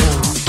know.